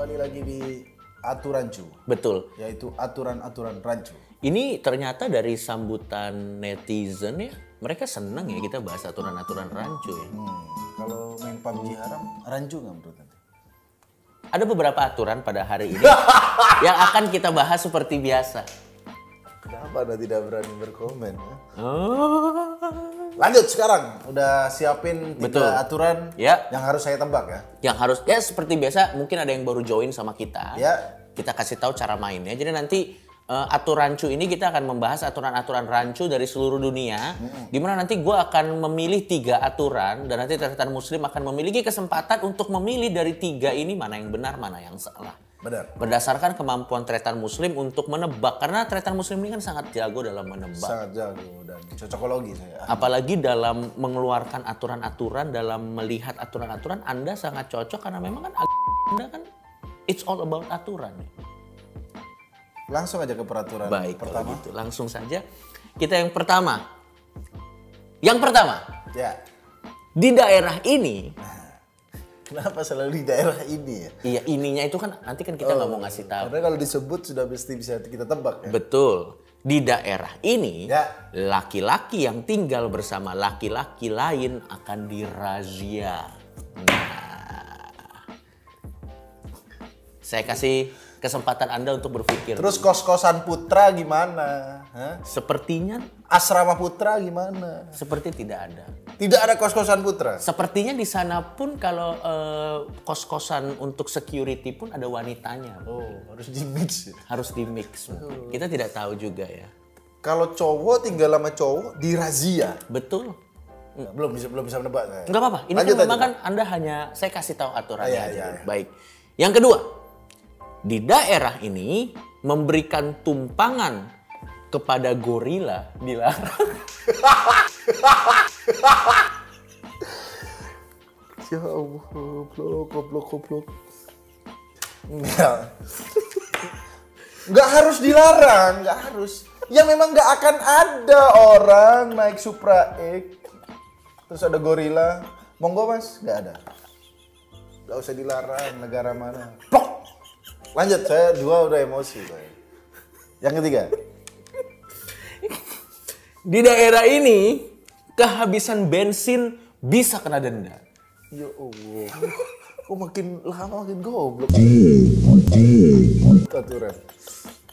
kembali lagi di aturancu, Betul. yaitu aturan-aturan rancu. Ini ternyata dari sambutan netizen ya, mereka senang ya kita bahas aturan-aturan rancu ya. Hmm, kalau main PUBG haram, rancu nggak menurut anda? Ada beberapa aturan pada hari ini yang akan kita bahas seperti biasa. Kenapa anda tidak berani berkomen? ya? Oh. Lanjut sekarang, udah siapin tiga Betul. aturan Ya. yang harus saya tebak ya. Yang harus ya seperti biasa mungkin ada yang baru join sama kita. Ya. Kita kasih tahu cara mainnya. Jadi nanti eh, aturan rancu ini kita akan membahas aturan-aturan rancu dari seluruh dunia. Di mana nanti gue akan memilih tiga aturan dan nanti Tretan Muslim akan memiliki kesempatan untuk memilih dari tiga ini mana yang benar, mana yang salah. Benar. Berdasarkan kemampuan Tretan Muslim untuk menebak karena Tretan Muslim ini kan sangat jago dalam menebak. Sangat jago dan cocokologi saya. Apalagi dalam mengeluarkan aturan-aturan, dalam melihat aturan-aturan, Anda sangat cocok karena memang kan Anda kan it's all about aturan. Langsung aja ke peraturan Baik, pertama. gitu langsung saja kita yang pertama. Yang pertama, Ya. di daerah ini, Kenapa selalu di daerah ini ya? iya ininya itu kan nanti kan kita nggak mau ngasih tahu. Karena kalau disebut sudah pasti bisa kita tebak ya. Betul. Di daerah ini, Ya. laki-laki yang tinggal bersama laki-laki lain akan dirazia. Nah, saya kasih kesempatan Anda untuk berpikir. Terus kos-kosan putra gimana? Hah? Sepertinya Asrama putra gimana? seperti tidak ada. Tidak ada kos-kosan putra. Sepertinya di sana pun kalau eh, kos-kosan untuk security pun ada wanitanya. Oh, harus di mix. ya. Harus di mix. Kita tidak tahu juga ya. Kalau cowok tinggal sama cowok di razia. Betul. Belum bisa belum bisa menebak saya. Enggak apa-apa. Ini Lanjut kan memang kan Anda hanya saya kasih tahu aturannya Iya, aja. iya, dulu. iya. Baik. Yang kedua, di daerah ini memberikan tumpangan kepada gorila dilarang. Ya Allah, goblok, goblok, goblok. Enggak. Enggak harus dilarang, enggak harus. Ya memang enggak akan ada orang naik Supra X terus ada gorila. Monggo Mas, enggak ada. Enggak usah dilarang negara mana. Plok. Lanjut, saya dua udah emosi. Yang ketiga. Di daerah ini kehabisan bensin bisa kena denda. Ya Allah. Kok makin lama makin goblok. Aturan.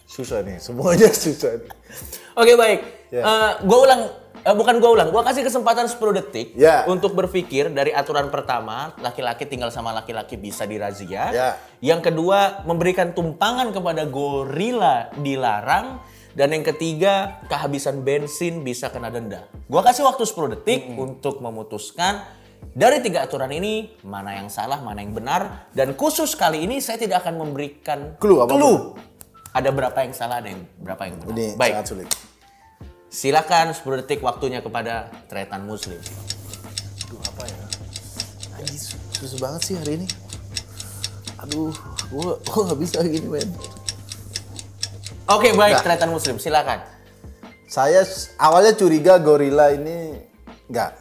Susah nih, semuanya susah nih. Oke baik. Ya. Eh, gua ulang, eh, bukan gua ulang. Gua kasih kesempatan 10 detik Ya. untuk berpikir dari aturan pertama, laki-laki tinggal sama laki-laki bisa dirazia. Ya. Yang kedua, memberikan tumpangan kepada gorila dilarang. Dan yang ketiga, kehabisan bensin bisa kena denda. Gua kasih waktu 10 detik untuk memutuskan dari tiga aturan ini mana yang salah, mana yang benar. Dan khusus kali ini saya tidak akan memberikan Clue apa pun. Ada berapa yang salah, ada yang berapa yang benar. Ini Baik. sangat sulit. Silakan 10 detik waktunya kepada Tretan Muslim. Aduh apa ya? Anjir sus- susah banget sih hari ini. Aduh, gua gua nggak bisa gini men. Oke baik Enggak. Tretan Muslim silakan. Saya awalnya curiga gorila ini enggak.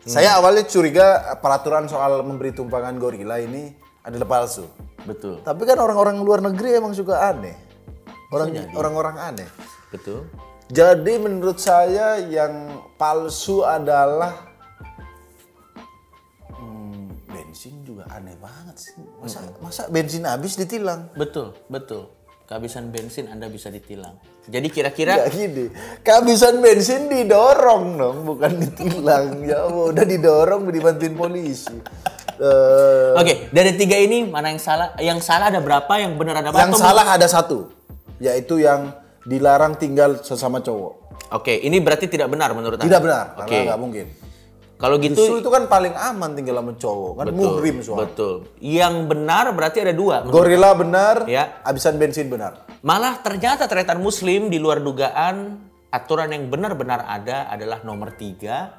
Saya awalnya curiga peraturan soal memberi tumpangan gorila ini adalah palsu. Betul. Tapi kan orang-orang luar negeri emang suka aneh. Orang orang-orang aneh. Betul. Jadi menurut saya yang palsu adalah Hmm, bensin juga aneh banget sih. Masa masa bensin habis ditilang? Betul, betul. Kehabisan bensin Anda bisa ditilang. Jadi kira-kira Gak gini. Kehabisan bensin didorong dong, bukan ditilang. ya udah didorong dibantuin polisi. Eh, Oke, dari tiga ini mana yang salah? Yang salah ada berapa? Yang benar ada berapa? yang salah ada satu, yaitu yang dilarang tinggal sesama cowok. Oke, ini berarti tidak benar menurut Anda? Tidak benar, Oke. karena nggak mungkin. Kalau gitu Justru itu kan paling aman tinggal sama cowok, kan muhrim soalnya. betul. Yang benar berarti ada dua. Gorila benar, Ya. habisan bensin benar. Malah ternyata tretan muslim di luar dugaan aturan yang benar-benar ada adalah nomor tiga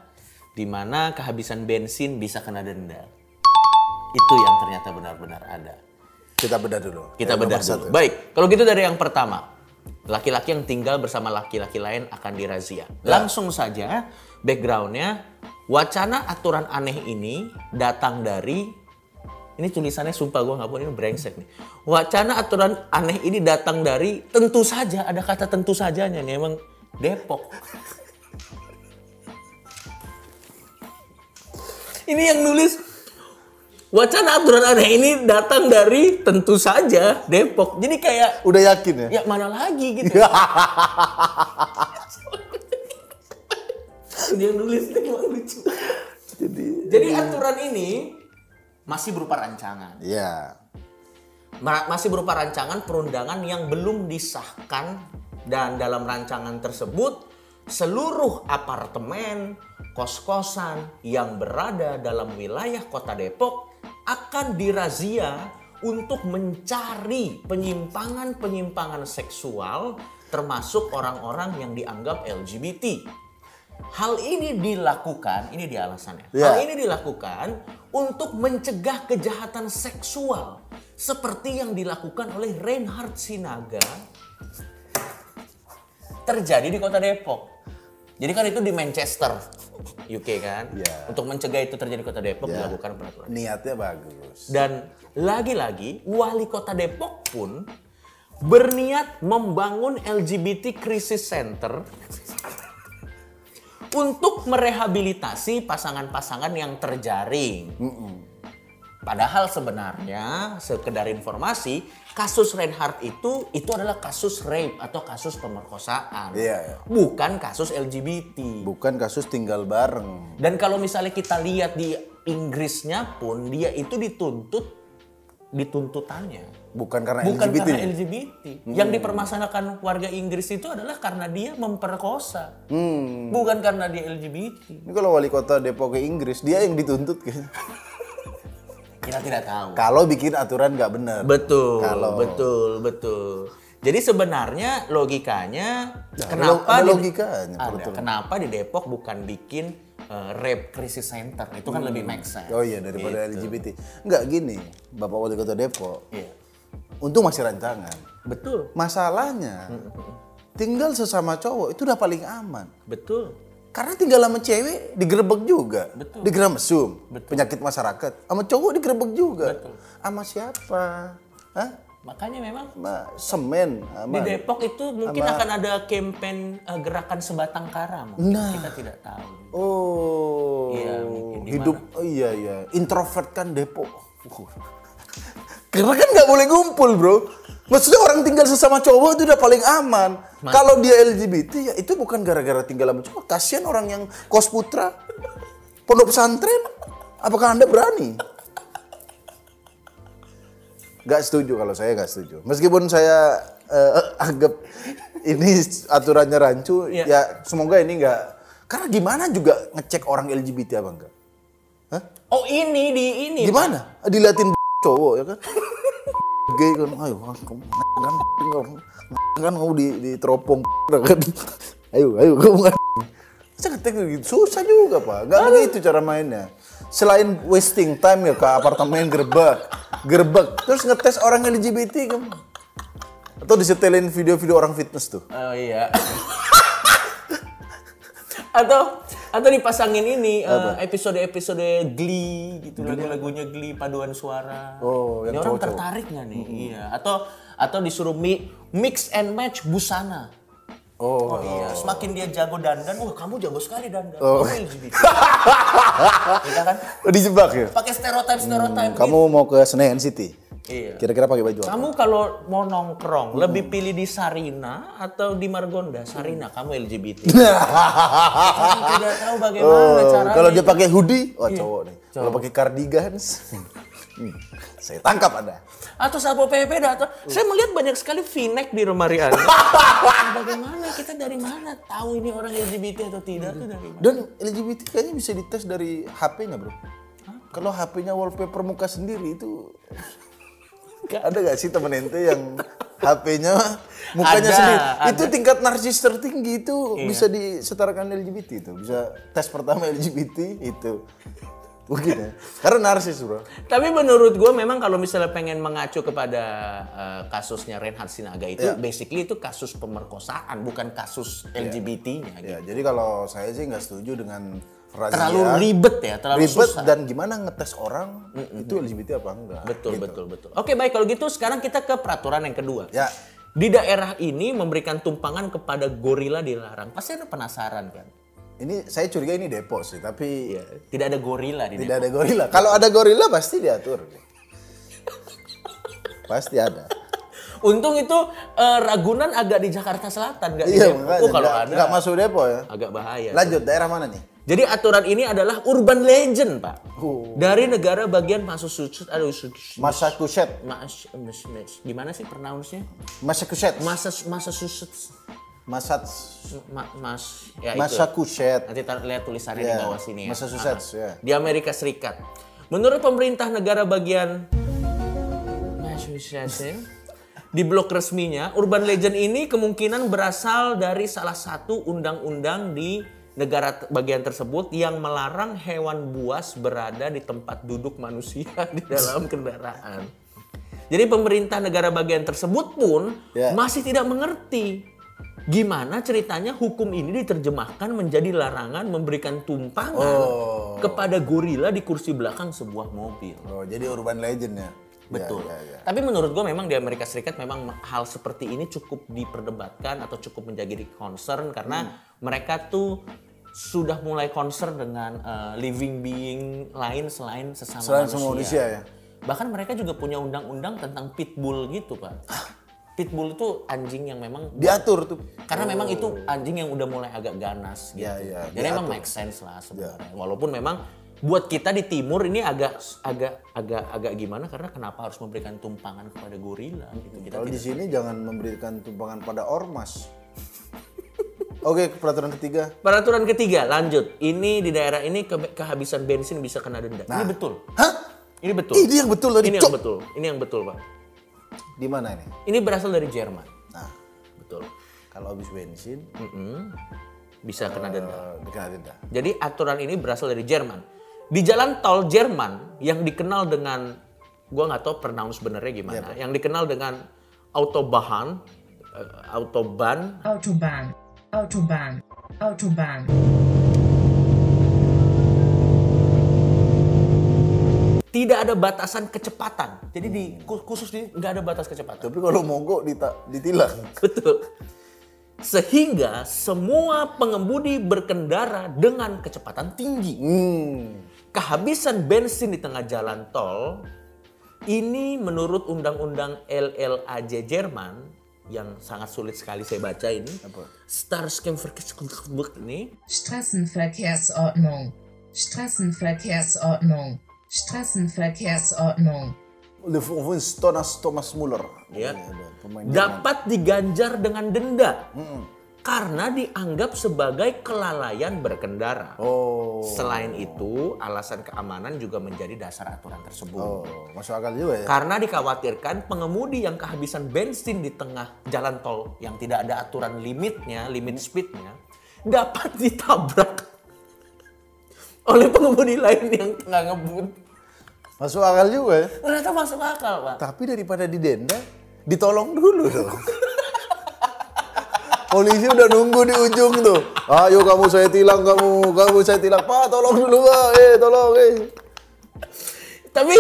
di mana kehabisan bensin bisa kena denda. Itu yang ternyata benar-benar ada. Kita bedah dulu. Kita Yang bedah nomor dulu. satu. Baik, kalau gitu dari yang pertama. Laki-laki yang tinggal bersama laki-laki lain akan dirazia. Langsung saja backgroundnya, wacana aturan aneh ini datang dari Ini tulisannya sumpah gue nggak ini brengsek nih. Wacana aturan aneh ini datang dari tentu saja ada kata tentu sajanya nih emang Depok. ini yang nulis wacana aturan aneh ini datang dari tentu saja Depok. Jadi kayak Udah yakin ya? ya mana lagi gitu. Dia nulis emang lucu. Jadi, Jadi aturan ini masih berupa rancangan. ya. Ma- Masih berupa rancangan perundangan yang belum disahkan dan dalam rancangan tersebut seluruh apartemen, kos-kosan yang berada dalam wilayah Kota Depok akan dirazia untuk mencari penyimpangan-penyimpangan seksual termasuk orang-orang yang dianggap LGBT. Hal ini dilakukan, ini dia alasannya. Ya. Hal ini dilakukan untuk mencegah kejahatan seksual seperti yang dilakukan oleh Reinhard Sinaga terjadi di kota Depok. Jadi kan itu di Manchester, UK kan. Ya. Untuk mencegah itu terjadi di kota Depok Ya. dilakukan peraturan. Niatnya bagus. Dan lagi-lagi wali kota Depok pun berniat membangun LGBT Crisis Center untuk merehabilitasi pasangan-pasangan yang terjaring. Padahal sebenarnya sekedar informasi, kasus Reinhardt itu itu adalah kasus rape atau kasus pemerkosaan. Iya, iya. Bukan kasus LGBT. Bukan kasus tinggal bareng. Dan kalau misalnya kita lihat di Inggrisnya pun dia itu dituntut dituntutannya Bukan karena bukan LGBT. karena nih? LGBT. Yang dipermasalahkan warga Inggris itu adalah karena dia memperkosa. Bukan karena dia LGBT. Ini kalau wali kota Depok ke Inggris, dia yang dituntut kayaknya. Kita tidak tahu. Kalau bikin aturan nggak benar. Betul, Kalau- betul, betul. Jadi sebenarnya logikanya Nah, kenapa ada di- logikanya, ada. kenapa di Depok bukan bikin uh, rape crisis center? Itu kan lebih make sense. Oh iya daripada LGBT. Nggak gini, Bapak Wali Kota Depok. Iya. Untung masih rancangan. Betul, Masalahnya, tinggal sesama cowok itu udah paling aman. betul. Karena tinggal sama cewek digerebek juga. Betul. Digeram mesum. Penyakit masyarakat. Sama cowok digerebek juga. Betul. Sama siapa? Hah? Makanya memang Sama semen. di Sama Depok itu mungkin akan ada campaign uh, gerakan sebatang kara mungkin. Nah. Kita tidak tahu. Oh, Iya. Di hidup oh iya iya introvert kan Depok. Karena kan nggak boleh ngumpul bro. Maksudnya orang tinggal sesama cowok itu udah paling aman. Kalau dia LGBT ya itu bukan gara-gara tinggal sama cowok. Kasihan orang yang kos putra, pondok pesantren. Apakah anda berani? Gak setuju kalau saya gak setuju. Meskipun saya eh, anggap ini aturannya rancu, Iya. ya semoga ini nggak. Karena gimana juga ngecek orang LGBT apa enggak? Hah? Oh ini di ini. Gimana? Diliatin cowok ya kan? Gay kan, ayo kamu kan kan kamu di di teropong kan. Ayo, ayo kamu kan. Saya ngetek gitu, susah juga pak. Gak begitu cara mainnya. Selain wasting time ya ke apartemen gerbek, gerbek, terus ngetes orang LGBT kan. Atau disetelin video-video orang fitness tuh. Oh iya. atau atau dipasangin ini eh, episode-episode Glee gitu lagu-lagunya Glee paduan suara. Oh, Ini yang orang cowok-cowok. tertarik nggak nih? Iya. Atau atau disuruh mi- mix and match busana. Oh, Oh iya, semakin dia jago dandan, wah kamu jago sekali dandan. Oh. Kamu LGBT. Kita kan dijebak ya? pakai stereotip stereotip. Kamu mau ke Senayan City? Iya. Kira-kira pakai baju apa? Kamu kalau mau nongkrong lebih pilih di Sarina atau di Margonda? Sarina, kamu LGBT. Orang tidak tahu bagaimana Oh, caranya. kalau dia pakai hoodie, wah cowok nih. Kalau pakai cardigans, hmm, saya tangkap Anda. Atau sapo PP atau saya melihat banyak sekali V-neck di lemari Anda. Bagaimana kita dari mana tahu ini orang LGBT atau tidak dari mana? Dan LGBT kayaknya bisa dites dari HP-nya, Bro. Kalau HP-nya wallpaper muka sendiri itu ada gak sih temen ente yang HP-nya mukanya Ada, sendiri? ada. Itu tingkat narsis tertinggi itu bisa disetarakan LGBT itu. Bisa tes pertama LGBT itu. Mungkin ya. Karena narsis, Bro. Tapi menurut gue memang kalau misalnya pengen mengacu kepada eh, kasusnya Reinhard Sinaga itu, Ya. basically itu kasus pemerkosaan, bukan kasus LGBT-nya. gitu. Ya, jadi kalau saya sih nggak setuju dengan Razia. terlalu ribet ya, terlalu ribet susah. dan gimana ngetes orang itu LGBT apa enggak. Betul, betul, betul. Oke, baik kalau gitu sekarang kita ke peraturan yang kedua. Ya. Di daerah ini memberikan tumpangan kepada gorila dilarang. Pasti ada penasaran kan? Ini saya curiga ini Depok sih, tapi Iya. Tidak ada gorila di tidak ada gorila. Kalau ada gorila pasti diatur. pasti ada. Untung itu eh, Ragunan agak di Jakarta Selatan, nggak di Iya, Depok. Oh, kalau ada nggak masuk Depok ya. agak bahaya. Lanjut daerah mana nih? Jadi aturan ini adalah urban legend, Pak. Oh. Dari negara bagian Massachusetts, aduh, Massachusetts. Mas, mas, mas- gimana sih pronounce-nya? Massachusetts. Massachusetts, Massach- Ma- mas, ya itu. Massachusetts. Nanti tar- lihat tulisannya di Ya, bawah sini ya. Massachusetts, ya. Di Amerika Serikat. Menurut pemerintah negara bagian Massachusetts ya, di blog resminya, urban legend ini kemungkinan berasal dari salah satu undang-undang di negara bagian tersebut yang melarang hewan buas berada di tempat duduk manusia di dalam kendaraan. Jadi pemerintah negara bagian tersebut pun Ya. masih tidak mengerti gimana ceritanya hukum ini diterjemahkan menjadi larangan memberikan tumpangan Oh. kepada gorila di kursi belakang sebuah mobil. Oh, jadi urban legend ya. Betul. Ya, ya, ya. Tapi menurut gue memang di Amerika Serikat memang hal seperti ini cukup diperdebatkan atau cukup menjadi concern karena Hmm. mereka tuh sudah mulai concern dengan uh, living being lain selain sesama Selain manusia. sama manusia ya. Bahkan mereka juga punya undang-undang tentang pitbull gitu, Pak. Pitbull itu anjing yang memang Diatur tuh. karena memang itu anjing yang udah mulai agak ganas gitu. Ya, ya, Jadi emang make sense lah sebenarnya. Walaupun memang buat kita di timur ini agak agak agak agak gimana karena kenapa harus memberikan tumpangan kepada gorila gitu. Kita Kalau di sini jangan memberikan tumpangan pada ormas. Oke, peraturan ketiga. Peraturan ketiga, lanjut. Ini di daerah ini ke- kehabisan bensin bisa kena denda. Ini betul. Hah? Ini betul. Ini yang betul tadi. Ini yang betul. Ini yang betul, Pak. Di mana ini? Ini berasal dari Jerman. Nah, Betul. kalau habis bensin, Mm-mm. Bisa kena denda. eh, dikena denda. Jadi aturan ini berasal dari Jerman. Di jalan tol Jerman yang dikenal dengan gua nggak tahu pronounce benernya gimana, yang dikenal dengan Autobahn, eh, Autobahn, Autobahn, Autobahn, Autobahn. Tidak ada batasan kecepatan. Jadi di khusus di nggak ada batas kecepatan. Tapi kalau mogok dita- ditilang. Betul. Sehingga semua pengemudi berkendara dengan kecepatan tinggi. Hmm. kehabisan bensin di tengah jalan tol ini menurut undang-undang LLAJ Jerman yang sangat sulit sekali saya baca ini. Starskenverkehrsbuch ini Straßenverkehrsordnung, Straßenverkehrsordnung, Straßenverkehrsordnung. Thomas Thomas Muller. ya, dapat diganjar dengan denda karena dianggap sebagai kelalaian berkendara. Oh. Selain itu, alasan keamanan juga menjadi dasar aturan tersebut. Oh, masuk akal juga ya. Karena dikhawatirkan pengemudi yang kehabisan bensin di tengah jalan tol yang tidak ada aturan limitnya, limit speednya, dapat ditabrak oleh pengemudi lain yang tengah ngebut. Masuk akal juga ya. Ternyata masuk akal, Pak. Tapi daripada didenda, ditolong dulu dong. Polisi udah nunggu di ujung tuh. Ayo kamu saya tilang, kamu kamu saya tilang. Pak, tolong dulu pak. Eh, tolong eh. Tapi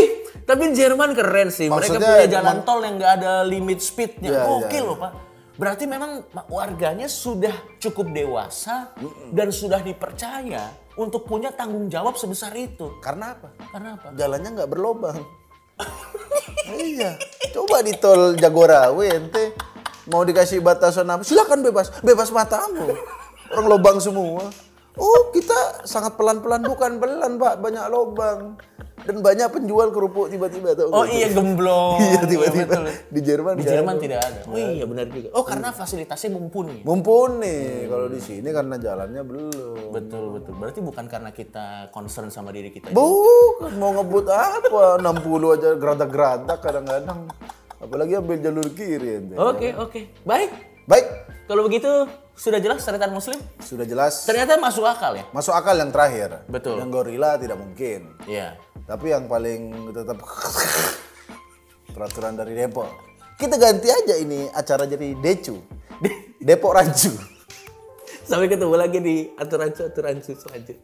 tapi Jerman keren sih. Mereka Maksudnya punya jalan tol yang nggak ada limit speednya. Iya, Oke iya, loh, Pak. Berarti memang warganya sudah cukup dewasa dan sudah dipercaya untuk punya tanggung jawab sebesar itu. Karena apa? Karena apa? Jalannya nggak berlobang. iya. Coba di tol Jagorawi ente mau dikasih batasan apa? Silakan bebas, bebas matamu. Orang lobang semua. Oh, kita sangat pelan-pelan bukan pelan, Pak. Banyak lobang. Dan banyak penjual kerupuk tiba-tiba tuh. Oh iya gemblong. Iya, tiba-tiba. betul. Di Jerman Di Jerman ada. tidak ada. Oh iya benar juga. Oh karena fasilitasnya mumpuni. Mumpuni. Kalau di sini karena jalannya belum. Betul betul. Berarti bukan karena kita concern sama diri kita. Bukan mau ngebut apa 60 aja geradak-geradak kadang-kadang. Apalagi ambil jalur kiri. Oke oke. Baik. Baik, Kalau begitu sudah jelas syariat muslim? sudah jelas. Ternyata masuk akal ya. Masuk akal yang terakhir. Betul. Yang gorila tidak mungkin. Iya. Tapi yang paling tetap peraturan dari Depok. Kita ganti aja ini acara jadi Decu. Depok Rancu. Sampai ketemu lagi di aturan aturan selanjutnya.